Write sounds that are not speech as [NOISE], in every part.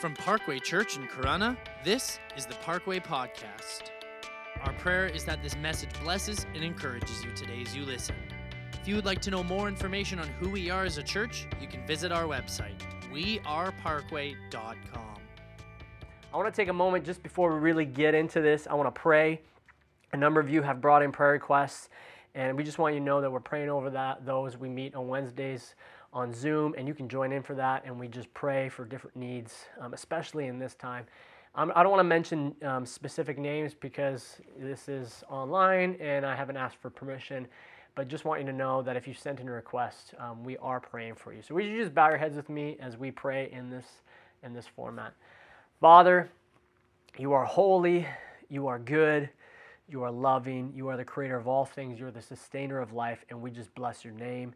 From Parkway Church in Corunna, this is the Parkway Podcast. Our prayer is that this message blesses and encourages you today as you listen. If you would like to know more information on who we are as a church, you can visit our website, weareparkway.com. I want to take a moment just before we really get into this. I want to pray. A number of you have brought in prayer requests, and we just want you to know that we're praying over that. Those we meet on Wednesdays on Zoom, and you can join in for that. And we just pray for different needs, um, especially in this time. Um, I don't want to mention um, specific names because this is online and I haven't asked for permission, but just want you to know that if you sent in a request, um, we are praying for you. So would you just bow your heads with me as we pray in this in this format? Father, you are holy, you are good, you are loving, you are the creator of all things, you are the sustainer of life, and we just bless your name.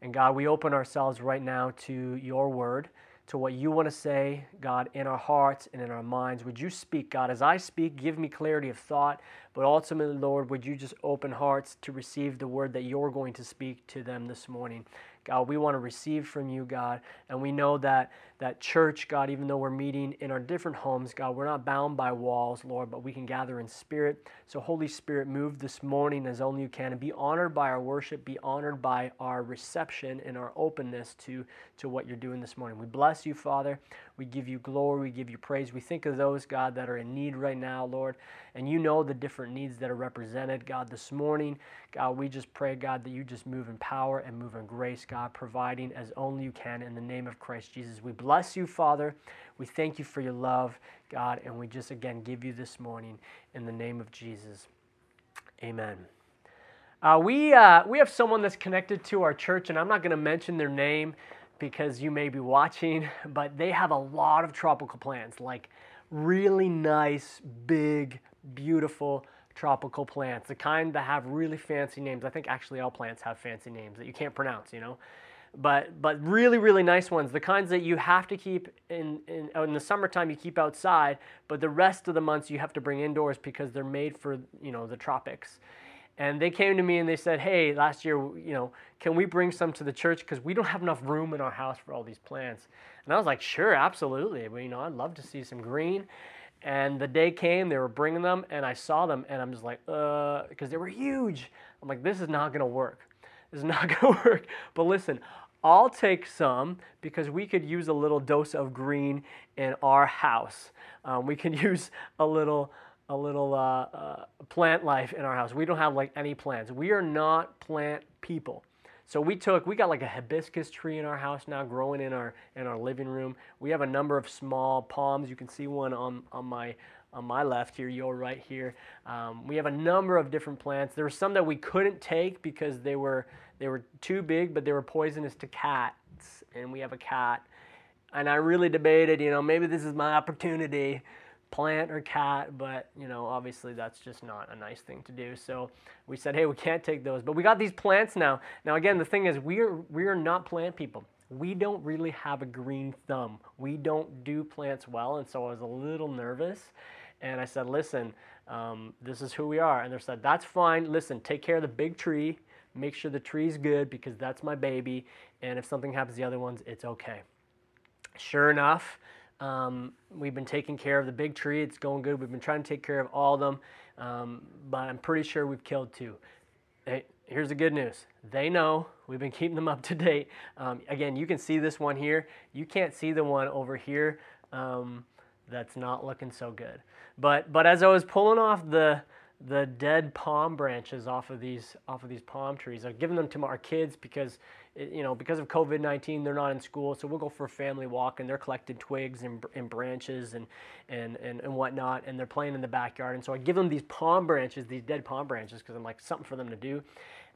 And God, we open ourselves right now to your word, to what you want to say, God, in our hearts and in our minds. Would you speak, God? As I speak, give me clarity of thought, but ultimately, Lord, would you just open hearts to receive the word that you're going to speak to them this morning? God, we want to receive from you, God. And we know that that church, God, even though we're meeting in our different homes, God, we're not bound by walls, Lord, but we can gather in spirit. So, Holy Spirit, move this morning as only you can and be honored by our worship, be honored by our reception and our openness to, to what you're doing this morning. We bless you, Father. We give you glory. We give you praise. We think of those, God, that are in need right now, Lord. And you know the different needs that are represented, God, this morning. God, we just pray, God, that you just move in power and move in grace, God, providing as only you can in the name of Christ Jesus. We bless you, Father. We thank you for your love, God, and we just again give you this morning in the name of Jesus. Amen. Uh, we, uh, we have someone that's connected to our church, and I'm not going to mention their name because you may be watching, [LAUGHS] but they have a lot of tropical plants, like really nice, big, beautiful tropical plants, the kind that have really fancy names. I think actually all plants have fancy names that you can't pronounce, you know. But but really really nice ones, the kinds that you have to keep in in, in the summertime you keep outside, but the rest of the months you have to bring indoors because they're made for you know the tropics. And they came to me and they said, "Hey, last year, you know, can we bring some to the church because we don't have enough room in our house for all these plants?" And I was like, "Sure, absolutely. But, you know, I'd love to see some green." And the day came, they were bringing them, and I saw them, and I'm just like, uh, because they were huge. I'm like, this is not gonna work. Is not [LAUGHS] gonna work. But listen, I'll take some because we could use a little dose of green in our house. Um, we can [LAUGHS] use a little, a little uh, uh, plant life in our house. We don't have like any plants. We are not plant people. So we took, we got like a hibiscus tree in our house now growing in our in our living room. We have a number of small palms. You can see one on, on my on my left here, your right here. Um, we have a number of different plants. There were some that we couldn't take because they were they were too big, but they were poisonous to cats, and we have a cat. And I really debated, you know, maybe this is my opportunity plant or cat, but you know, obviously that's just not a nice thing to do. So we said, hey, we can't take those. But we got these plants now. Now again, the thing is we are we are not plant people. We don't really have a green thumb. We don't do plants well, and so I was a little nervous. And I said, listen, um, this is who we are. And they said, that's fine. Listen, take care of the big tree. Make sure the tree's good because that's my baby. And if something happens to the other ones, it's okay. Sure enough, um, we've been taking care of the big tree. It's going good. We've been trying to take care of all of them, um, but I'm pretty sure we've killed two. Hey, here's the good news. They know. We've been keeping them up to date. Um, again, you can see this one here. You can't see the one over here um, that's not looking so good. But but as I was pulling off the the dead palm branches off of these off of these palm trees. I've given them to our kids because it, you know because of COVID nineteen they're not in school, so we'll go for a family walk and they're collecting twigs and, and branches and, and and and whatnot, and they're playing in the backyard. And so I give them these palm branches, these dead palm branches, because I'm like something for them to do.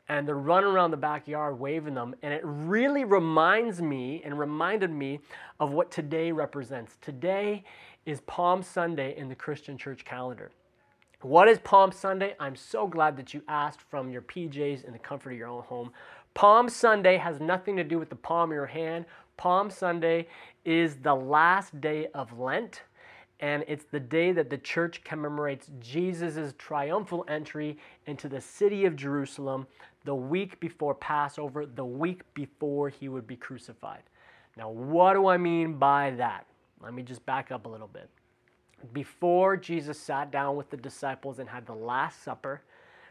And they're running around the backyard waving them, and it really reminds me and reminded me of what today represents. Today is Palm Sunday in the Christian church calendar. What is Palm Sunday? I'm so glad that you asked from your PJs in the comfort of your own home. Palm Sunday has nothing to do with the palm of your hand. Palm Sunday is the last day of Lent, and it's the day that the church commemorates Jesus' triumphal entry into the city of Jerusalem the week before Passover, the week before he would be crucified. Now, what do I mean by that? Let me just back up a little bit. Before Jesus sat down with the disciples and had the Last Supper,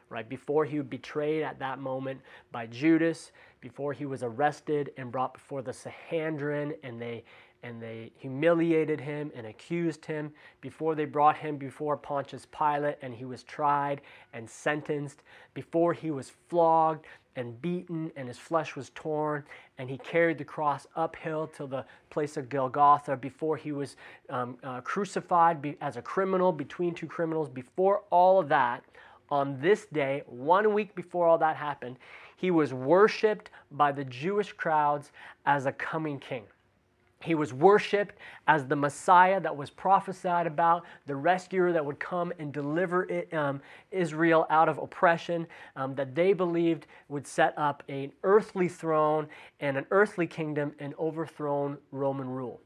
right before he was betrayed at that moment by Judas, before he was arrested and brought before the Sanhedrin and they and they humiliated him and accused him before they brought him before Pontius Pilate and he was tried and sentenced before he was flogged and beaten and his flesh was torn and he carried the cross uphill to the place of Golgotha before he was um, uh, crucified as a criminal between two criminals before all of that on this day, one week before all that happened, he was worshiped by the Jewish crowds as a coming king. He was worshiped as the Messiah that was prophesied about, the rescuer that would come and deliver it, um, Israel out of oppression, um, that they believed would set up an earthly throne and an earthly kingdom and overthrown Roman rule.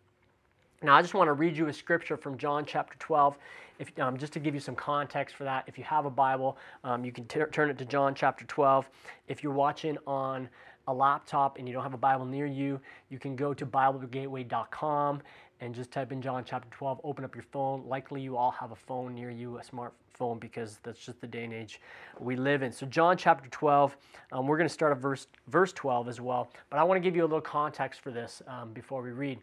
Now, I just want to read you a scripture from John chapter 12 if, um, just to give you some context for that, if you have a Bible, um, you can t- turn it to John chapter 12. If you're watching on a laptop and you don't have a Bible near you, you can go to BibleGateway.com and just type in John chapter 12, open up your phone. Likely you all have a phone near you, a smartphone, because that's just the day and age we live in. So, John chapter 12, um, we're going to start at verse, verse 12 as well. But I want to give you a little context for this um, before we read.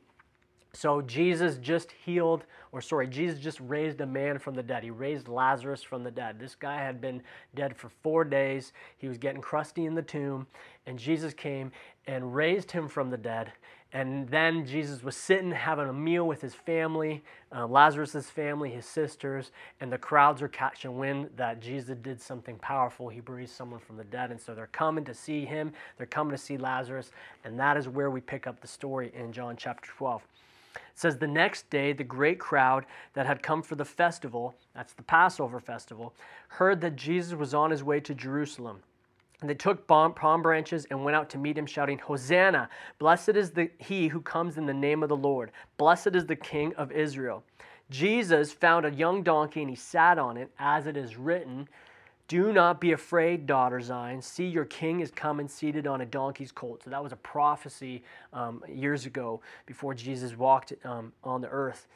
So Jesus just healed, or sorry, Jesus just raised a man from the dead. He raised Lazarus from the dead. This guy had been dead for four days. He was getting crusty in the tomb, and Jesus came and raised him from the dead. And then Jesus was sitting having a meal with his family, uh, Lazarus's family, his sisters, and the crowds are catching wind that Jesus did something powerful. He raised someone from the dead, and so they're coming to see him. They're coming to see Lazarus, and that is where we pick up the story in John chapter 12. It says, The next day, the great crowd that had come for the festival, that's the Passover festival, heard that Jesus was on his way to Jerusalem. And they took palm branches and went out to meet him, shouting, Hosanna! Blessed is the, he who comes in the name of the Lord. Blessed is the King of Israel. Jesus found a young donkey and he sat on it, as it is written, do not be afraid, daughter Zion. See, your king is coming seated on a donkey's colt. So that was a prophecy um, years ago before Jesus walked um, on the earth.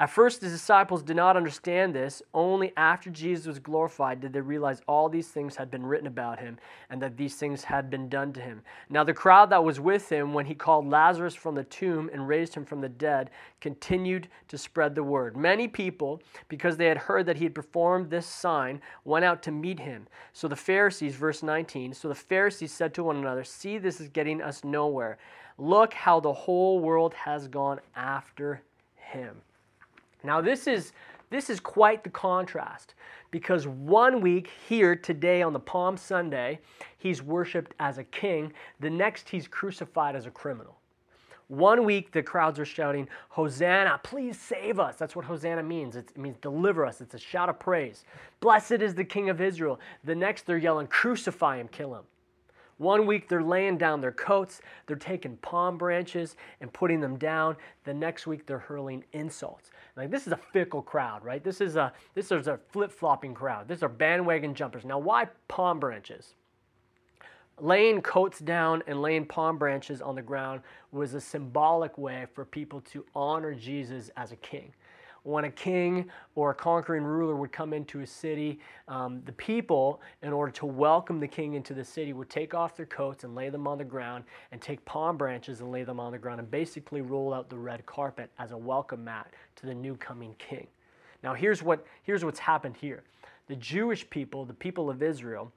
At first, the disciples did not understand this. Only after Jesus was glorified did they realize all these things had been written about him and that these things had been done to him. Now, the crowd that was with him when he called Lazarus from the tomb and raised him from the dead continued to spread the word. Many people, because they had heard that he had performed this sign, went out to meet him. So the Pharisees, verse 19, so the Pharisees said to one another, See, this is getting us nowhere. Look how the whole world has gone after him. Now this is this is quite the contrast because one week here today on the Palm Sunday, he's worshiped as a king, the next he's crucified as a criminal. One week the crowds are shouting, Hosanna, please save us. That's what Hosanna means. It means deliver us. It's a shout of praise. Blessed is the King of Israel. The next they're yelling, Crucify him, kill him. One week they're laying down their coats, they're taking palm branches and putting them down. The next week they're hurling insults. Like this is a fickle crowd, right? This is a this is a flip-flopping crowd. These are bandwagon jumpers. Now why palm branches? Laying coats down and laying palm branches on the ground was a symbolic way for people to honor Jesus as a king when a king or a conquering ruler would come into a city, um, the people, in order to welcome the king into the city, would take off their coats and lay them on the ground and take palm branches and lay them on the ground and basically roll out the red carpet as a welcome mat to the new coming king. Now, here's, what, here's what's happened here the Jewish people, the people of Israel,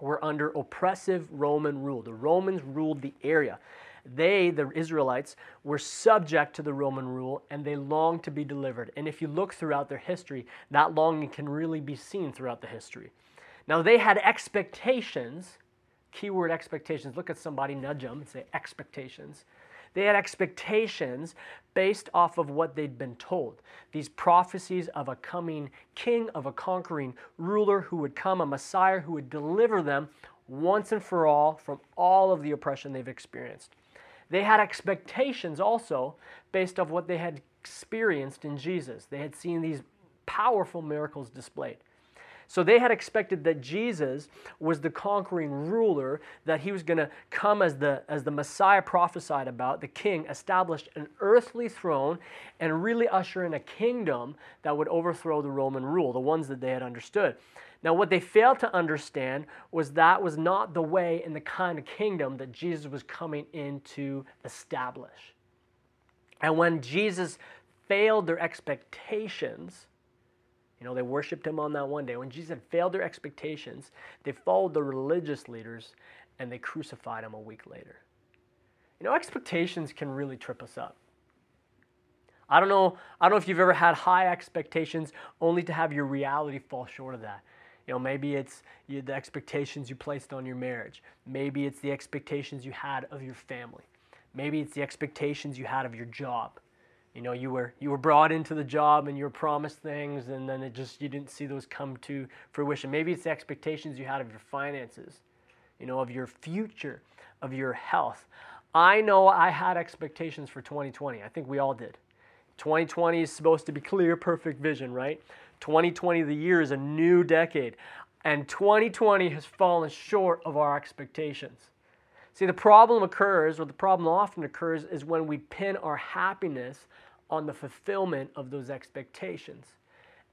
were under oppressive Roman rule. The Romans ruled the area. They, the Israelites, were subject to the Roman rule and they longed to be delivered. And if you look throughout their history, that longing can really be seen throughout the history. Now, they had expectations, keyword expectations. Look at somebody, nudge them, and say expectations. They had expectations based off of what they'd been told. These prophecies of a coming king, of a conquering ruler who would come, a Messiah who would deliver them once and for all from all of the oppression they've experienced. They had expectations also based off what they had experienced in Jesus. They had seen these powerful miracles displayed. So they had expected that Jesus was the conquering ruler, that he was going to come as the, as the Messiah prophesied about, the king, establish an earthly throne and really usher in a kingdom that would overthrow the Roman rule, the ones that they had understood. Now, what they failed to understand was that was not the way and the kind of kingdom that Jesus was coming in to establish. And when Jesus failed their expectations, you know, they worshiped him on that one day. When Jesus had failed their expectations, they followed the religious leaders and they crucified him a week later. You know, expectations can really trip us up. I don't know, I don't know if you've ever had high expectations only to have your reality fall short of that. You know, maybe it's the expectations you placed on your marriage. Maybe it's the expectations you had of your family. Maybe it's the expectations you had of your job. You know you were you were brought into the job and you were promised things and then it just you didn't see those come to fruition. Maybe it's the expectations you had of your finances you know of your future of your health. I know i had expectations for 2020 i think we all did. 2020 is supposed to be clear perfect vision right 2020 the year is a new decade and 2020 has fallen short of our expectations See, the problem occurs, or the problem often occurs, is when we pin our happiness on the fulfillment of those expectations.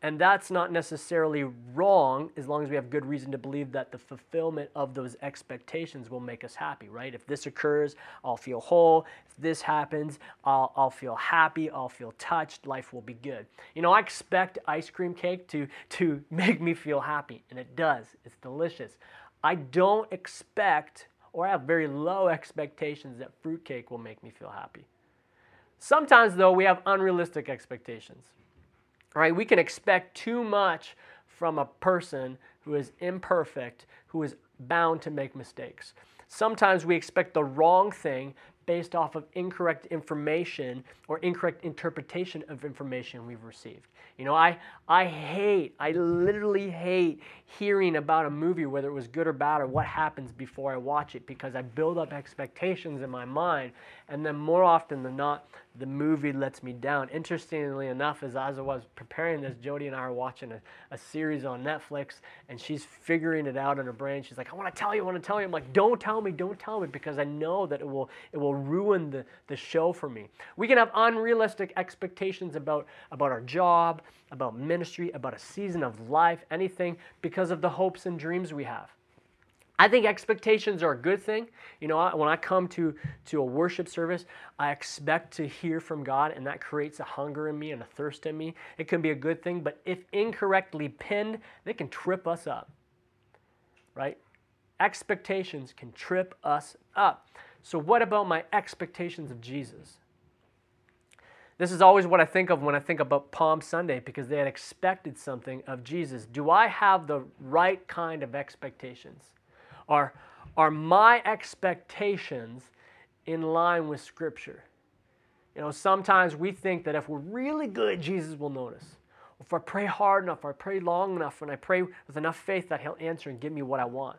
And that's not necessarily wrong as long as we have good reason to believe that the fulfillment of those expectations will make us happy, right? If this occurs, I'll feel whole. If this happens, I'll, I'll feel happy. I'll feel touched. Life will be good. You know, I expect ice cream cake to, to [LAUGHS] make me feel happy, and it does. It's delicious. I don't expect or I have very low expectations that fruitcake will make me feel happy. Sometimes, though, we have unrealistic expectations. Right? We can expect too much from a person who is imperfect, who is bound to make mistakes. Sometimes we expect the wrong thing based off of incorrect information or incorrect interpretation of information we've received. You know, I, I hate, I literally hate hearing about a movie, whether it was good or bad, or what happens before I watch it, because I build up expectations in my mind, and then more often than not, the movie lets me down. Interestingly enough, as, I was preparing this, Jody and I are watching a, a series on Netflix, and she's figuring it out in her brain. She's like, I want to tell you, I want to tell you. I'm like, don't tell me, don't tell me, because I know that it will, it will ruin the, the show for me. We can have unrealistic expectations about, about our job, about ministry, about a season of life, anything, because of the hopes and dreams we have. I think expectations are a good thing. You know, when I come to, to a worship service, I expect to hear from God, and that creates a hunger in me and a thirst in me. It can be a good thing, but if incorrectly pinned, they can trip us up. Right? Expectations can trip us up. So, what about my expectations of Jesus? This is always what I think of when I think about Palm Sunday because they had expected something of Jesus. Do I have the right kind of expectations? Are, are my expectations in line with Scripture? You know, sometimes we think that if we're really good, Jesus will notice. If I pray hard enough, or I pray long enough, and I pray with enough faith that He'll answer and give me what I want.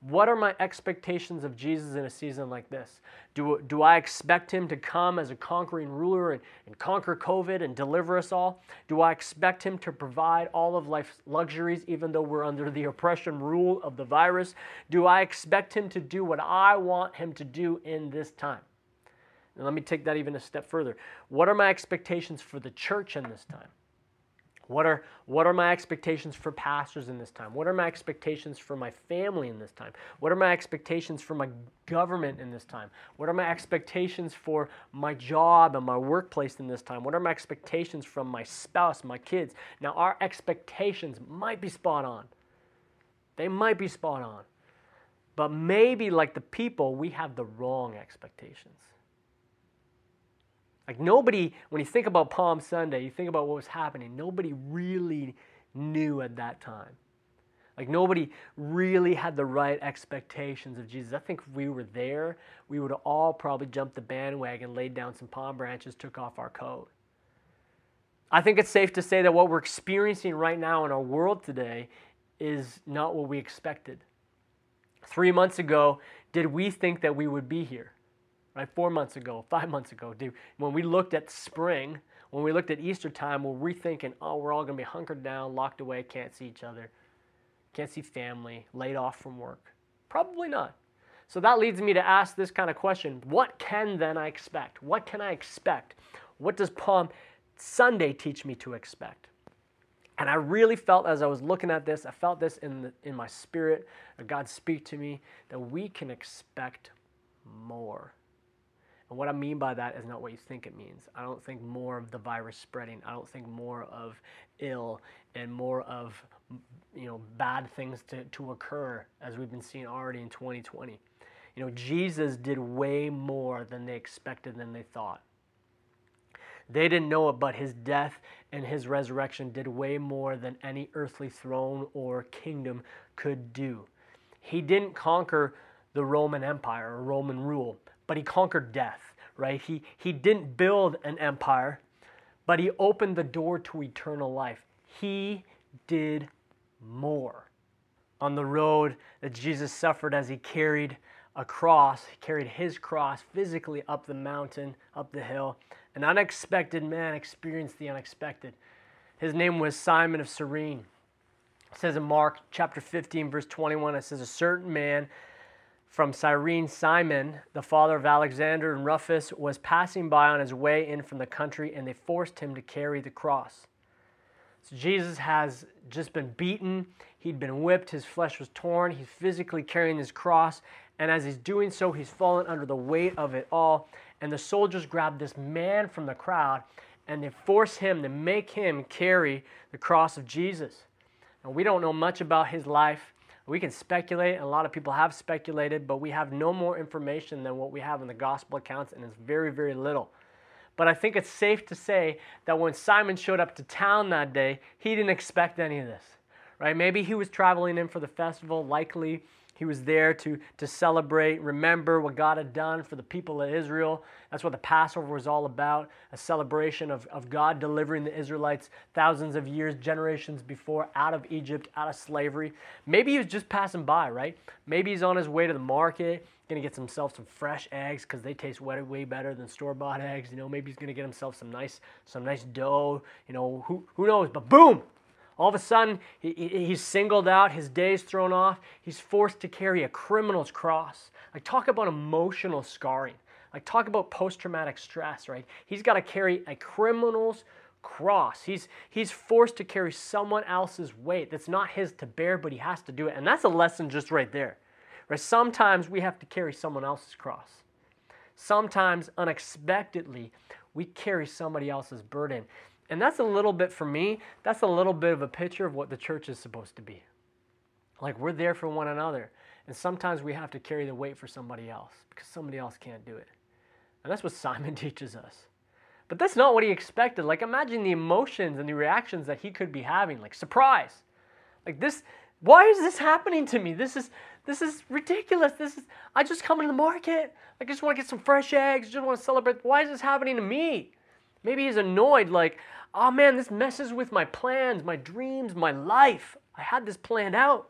What are my expectations of Jesus in a season like this? Do, do I expect him to come as a conquering ruler and, and conquer COVID and deliver us all? Do I expect him to provide all of life's luxuries even though we're under the oppression rule of the virus? Do I expect him to do what I want him to do in this time? And let me take that even a step further. What are my expectations for the church in this time? What are, what are my expectations for pastors in this time? What are my expectations for my family in this time? What are my expectations for my government in this time? What are my expectations for my job and my workplace in this time? What are my expectations from my spouse, my kids? Now, our expectations might be spot on. They might be spot on. But maybe, like the people, we have the wrong expectations. Like nobody, when you think about Palm Sunday, you think about what was happening, nobody really knew at that time. Like nobody really had the right expectations of Jesus. I think if we were there, we would have all probably jumped the bandwagon, laid down some palm branches, took off our coat. I think it's safe to say that what we're experiencing right now in our world today is not what we expected. Three months ago, did we think that we would be here? Right? Four months ago, five months ago, dude, when we looked at spring, when we looked at Easter time, were we thinking, oh, we're all going to be hunkered down, locked away, can't see each other, can't see family, laid off from work? Probably not. So that leads me to ask this kind of question What can then I expect? What can I expect? What does Palm Sunday teach me to expect? And I really felt as I was looking at this, I felt this in, the, in my spirit, God speak to me, that we can expect more. And what I mean by that is not what you think it means. I don't think more of the virus spreading. I don't think more of ill and more of you know bad things to, to occur as we've been seeing already in 2020. You know, Jesus did way more than they expected than they thought. They didn't know it, but his death and his resurrection did way more than any earthly throne or kingdom could do. He didn't conquer the Roman Empire or Roman rule, but he conquered death, right? He, he didn't build an empire, but he opened the door to eternal life. He did more. On the road that Jesus suffered as he carried a cross, he carried his cross physically up the mountain, up the hill. An unexpected man experienced the unexpected. His name was Simon of Cyrene. It says in Mark chapter 15, verse 21, it says, A certain man from Cyrene, Simon, the father of Alexander and Rufus, was passing by on his way in from the country, and they forced him to carry the cross. So Jesus has just been beaten, he'd been whipped, his flesh was torn, he's physically carrying his cross, and as he's doing so, he's fallen under the weight of it all. And the soldiers grab this man from the crowd and they force him to make him carry the cross of Jesus. And we don't know much about his life. We can speculate, and a lot of people have speculated, but we have no more information than what we have in the gospel accounts, and it's very, very little. But I think it's safe to say that when Simon showed up to town that day, he didn't expect any of this, right? Maybe he was traveling in for the festival, likely he was there to, to celebrate, remember what God had done for the people of Israel. That's what the Passover was all about a celebration of, of God delivering the Israelites thousands of years, generations before, out of Egypt, out of slavery. Maybe he was just passing by, right? Maybe he's on his way to the market, gonna get himself some fresh eggs because they taste way, way better than store-bought eggs. You know, maybe he's gonna get himself some nice, some nice dough. You know, who, who knows? But boom, all of a sudden, he, he's singled out, his day's thrown off, he's forced to carry a criminal's cross. Like, talk about emotional scarring. Like, talk about post traumatic stress, right? He's got to carry a criminal's cross. He's, he's forced to carry someone else's weight that's not his to bear, but he has to do it. And that's a lesson just right there. Right? Sometimes we have to carry someone else's cross. Sometimes, unexpectedly, we carry somebody else's burden. And that's a little bit for me, that's a little bit of a picture of what the church is supposed to be. Like we're there for one another. And sometimes we have to carry the weight for somebody else because somebody else can't do it. And that's what [LAUGHS] Simon teaches us. But that's not what he expected. Like imagine the emotions and the reactions that he could be having, like surprise. Like this why is this happening to me? This is this is ridiculous. This is I just come into the market. I just want to get some fresh eggs, just want to celebrate. Why is this happening to me? Maybe he's annoyed, like, oh man, this messes with my plans, my dreams, my life. I had this planned out.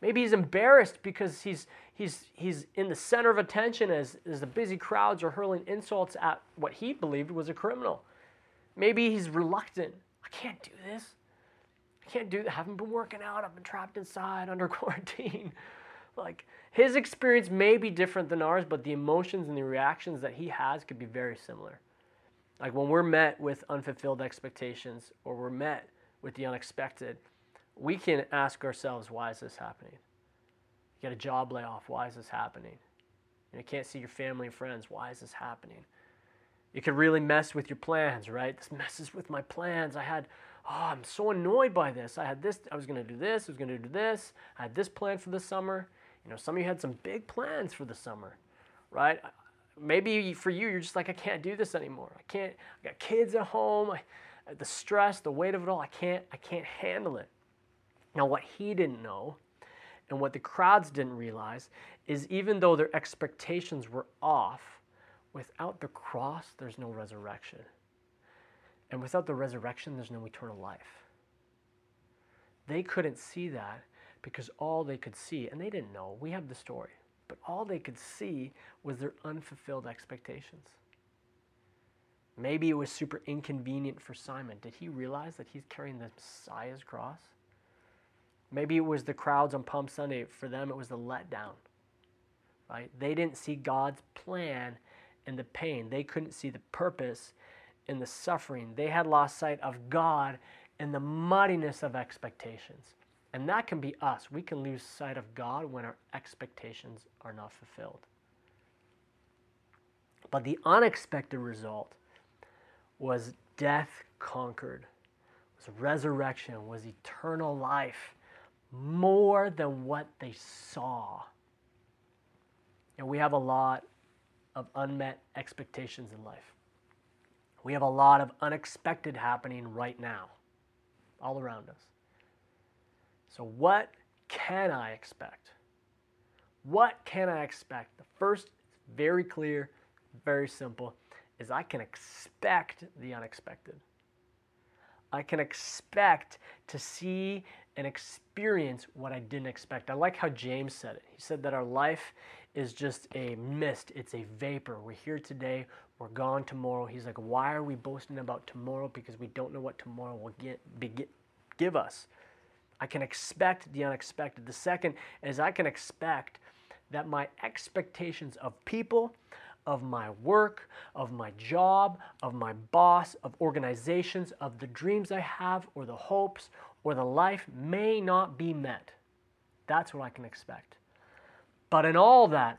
Maybe he's embarrassed because he's, he's, he's in the center of attention as, as the busy crowds are hurling insults at what he believed was a criminal. Maybe he's reluctant. I can't do this. I can't do that. I haven't been working out. I've been trapped inside under [LAUGHS] quarantine. like his experience may be different than ours, but the emotions and the reactions that he has could be very similar. Like when we're met with unfulfilled expectations or we're met with the unexpected, we can ask ourselves, why is this happening? You got a job layoff, why is this happening? You, you can't see your family and friends, why is this happening? It could really mess with your plans, right? This messes with my plans. I had, oh, I'm so annoyed by this. I had this, I was to do this, I was to do this. I had this plan for the summer. You know, some of you had some big plans for the summer, right? Maybe for you, you're just like, I can't do this anymore. I can't, I got kids at home. I, the stress, the weight of it all, I can't, I can't handle it. Now, what he didn't know and what the crowds didn't realize is even though their expectations were off, without the cross, there's no resurrection. And without the resurrection, there's no eternal life. They couldn't see that because all they could see, and they didn't know, we have the story but all they could see was their unfulfilled expectations. Maybe it was super inconvenient for Simon. Did he realize that he's carrying the Messiah's cross? Maybe it was the crowds on Palm Sunday. For them, it was the letdown. Right? They didn't see God's plan in the pain. They couldn't see the purpose in the suffering. They had lost sight of God in the muddiness of expectations. And that can be us. We can lose sight of God when our expectations are not fulfilled. But the unexpected result was death conquered, was resurrection, was eternal life, more than what they saw. And we have a lot of unmet expectations in life. We have a lot of unexpected happening right now, all around us. So, what can I expect? What can I expect? The first, very clear, very simple, is I can expect the unexpected. I can expect to see and experience what I didn't expect. I like how James said it. He said that our life is just a mist, it's a vapor. We're here today, we're gone tomorrow. He's like, why are we boasting about tomorrow? Because we don't know what tomorrow will get, be, give us. I can expect the unexpected. The second is I can expect that my expectations of people, of my work, of my job, of my boss, of organizations, of the dreams I have, or the hopes, or the life may not be met. That's what I can expect. But in all that,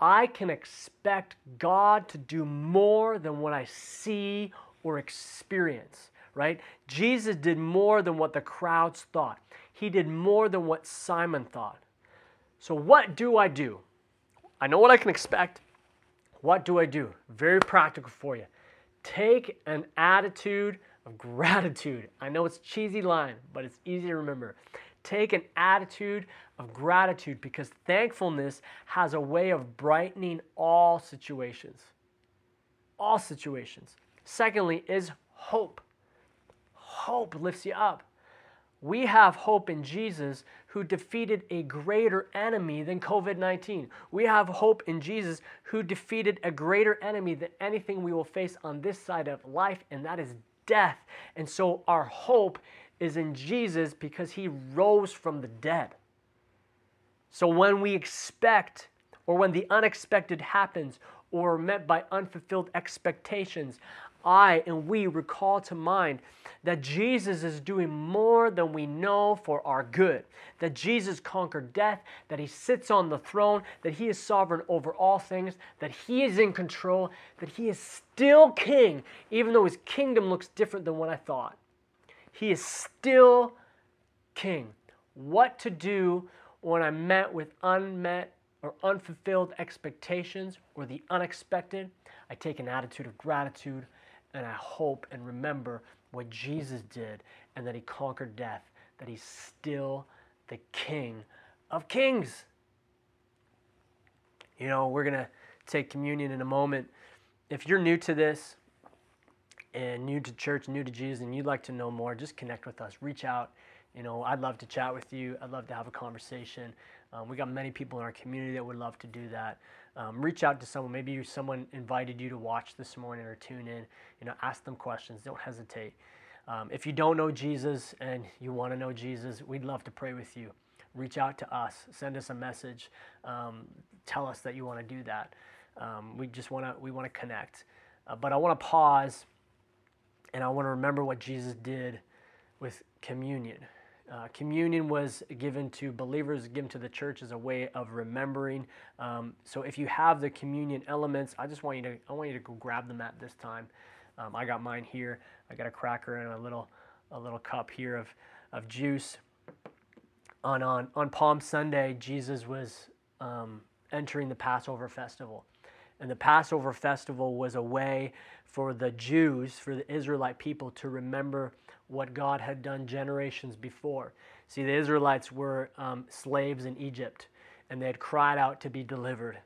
I can expect God to do more than what I see or experience, right? Jesus did more than what the crowds thought. He did more than what Simon thought. So, what do I do? I know what I can expect. What do I do? Very practical for you. Take an attitude of gratitude. I know it's cheesy line, but it's easy to remember. Take an attitude of gratitude because thankfulness has a way of brightening all situations. All situations. Secondly, is hope. Hope lifts you up. We have hope in Jesus who defeated a greater enemy than COVID 19. We have hope in Jesus who defeated a greater enemy than anything we will face on this side of life, and that is death. And so our hope is in Jesus because he rose from the dead. So when we expect, or when the unexpected happens, or met by unfulfilled expectations, I and we recall to mind that Jesus is doing more than we know for our good. That Jesus conquered death, that he sits on the throne, that he is sovereign over all things, that he is in control, that he is still king, even though his kingdom looks different than what I thought. He is still king. What to do when I'm met with unmet or unfulfilled expectations or the unexpected? I take an attitude of gratitude and I hope and remember what Jesus did and that he conquered death, that he's still the King of Kings. You know, we're going to take communion in a moment. If you're new to this and new to church, new to Jesus, and you'd like to know more, just connect with us. Reach out. You know, I'd love to chat with you. I'd love to have a conversation. Um, we got many people in our community that would love to do that um, reach out to someone. Maybe someone invited you to watch this morning or tune in. You know, ask them questions. Don't hesitate. Um, if you don't know Jesus and you want to know Jesus, we'd love to pray with you. Reach out to us. Send us a message. Um, tell us that you want to do that. Um, we just want to we want to connect. Uh, but I want to pause, and I want to remember what Jesus did with communion. Uh, communion was given to believers, given to the church as a way of remembering. Um, so if you have the communion elements, I just want you to I want you to go grab them at this time. Um, I got mine here. I got a cracker and a little a little cup here of of juice. On on on Palm Sunday, Jesus was um, entering the Passover festival, and the Passover festival was a way for the Jews, for the Israelite people, to remember what God had done generations before. See, the Israelites were um, slaves in Egypt, and they had cried out to be delivered.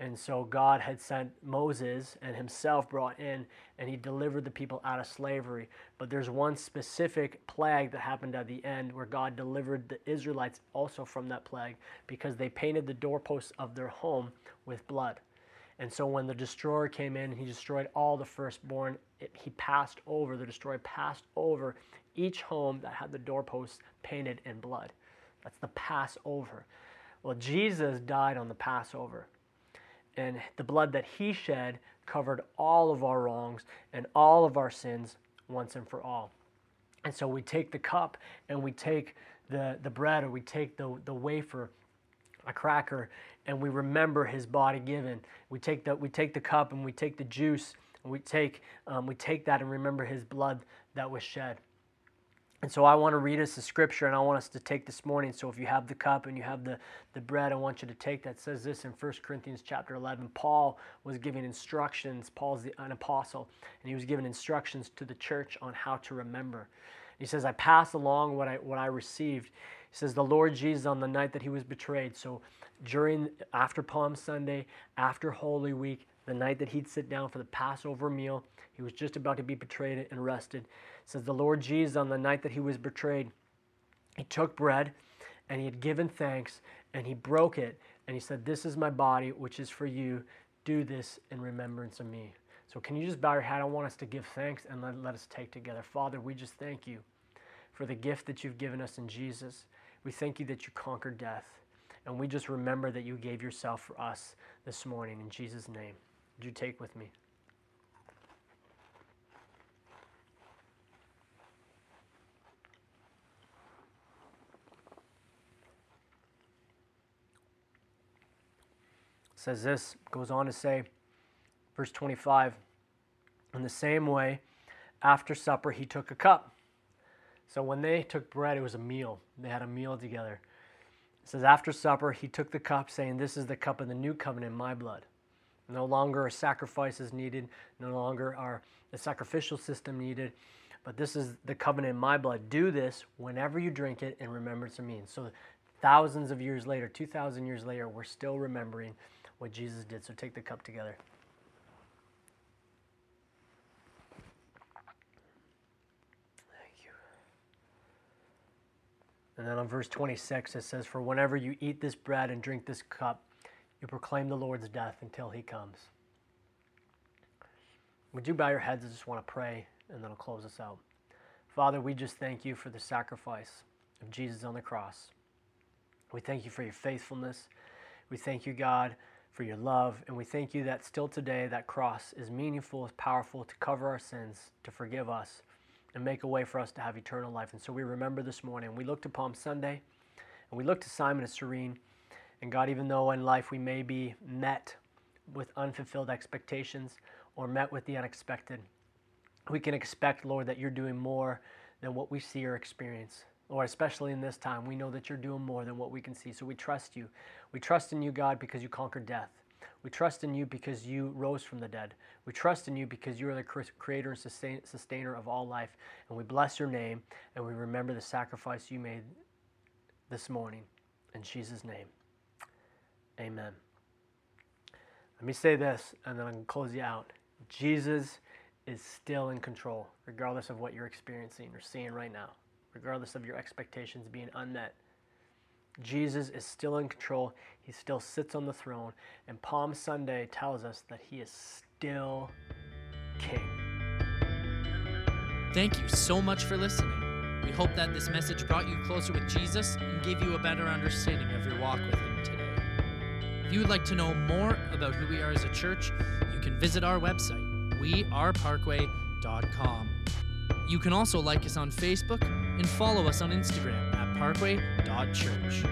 And so God had sent Moses and himself brought in, and he delivered the people out of slavery. But there's one specific plague that happened at the end where God delivered the Israelites also from that plague because they painted the doorposts of their home with blood. And so when the destroyer came in, he destroyed all the firstborn it, he passed over, the destroyer passed over each home that had the doorposts painted in blood. That's the Passover. Well, Jesus died on the Passover. And the blood that he shed covered all of our wrongs and all of our sins once and for all. And so we take the cup and we take the, the bread or we take the, the wafer, a cracker, and we remember his body given. We take the, we take the cup and we take the juice and we take, um, we take that and remember his blood that was shed. And so I want to read us the scripture and I want us to take this morning. So if you have the cup and you have the, the bread, I want you to take that. It says this in 1 Corinthians chapter 11. Paul was giving instructions. Paul's the, an apostle, and he was giving instructions to the church on how to remember. He says, I pass along what I, what I received. He says, the Lord Jesus on the night that he was betrayed. So during, after Palm Sunday, after Holy Week, the night that he'd sit down for the Passover meal, he was just about to be betrayed and arrested says the Lord Jesus on the night that he was betrayed, he took bread and he had given thanks and he broke it and he said, This is my body, which is for you. Do this in remembrance of me. So, can you just bow your head? I want us to give thanks and let, let us take together. Father, we just thank you for the gift that you've given us in Jesus. We thank you that you conquered death. And we just remember that you gave yourself for us this morning. In Jesus' name, would you take with me? says this, goes on to say, verse 25, in the same way, after supper, he took a cup. So when they took bread, it was a meal. They had a meal together. It says, after supper, he took the cup, saying, This is the cup of the new covenant in my blood. No longer a sacrifice is needed, no longer are the sacrificial system needed, but this is the covenant in my blood. Do this whenever you drink it in remembrance of me. And so thousands of years later, 2,000 years later, we're still remembering what Jesus did. So take the cup together. And then on verse 26, it says, For whenever you eat this bread and drink this cup, you proclaim the Lord's death until he comes. Would you bow your heads? I just want to pray, and then I'll close us out. Father, we just thank you for the sacrifice of Jesus on the cross. We thank you for your faithfulness. We thank you, God, for your love. And we thank you that still today that cross is meaningful, is powerful to cover our sins, to forgive us, and make a way for us to have eternal life. And so we remember this morning. We look to Palm Sunday, and we look to Simon and Cyrene. And God, even though in life we may be met with unfulfilled expectations or met with the unexpected, we can expect, Lord, that you're doing more than what we see or experience. Lord, especially in this time, we know that you're doing more than what we can see. So we trust you. We trust in you, God, because you conquered death. We trust in you because you rose from the dead. We trust in you because you are the creator and sustain, sustainer of all life. And we bless your name and we remember the sacrifice you made this morning. In Jesus' name, amen. Let me say this and then I can close you out. Jesus is still in control, regardless of what you're experiencing or seeing right now regardless of your expectations being unmet. Jesus is still in control. He still sits on the throne. And Palm Sunday tells us that he is still king. Thank you so much for listening. We hope that this message brought you closer with Jesus and gave you a better understanding of your walk with him today. If you would like to know more about who we are as a church, you can visit our website, weareparkway.com. You can also like us on Facebook and follow us on Instagram parkway.church.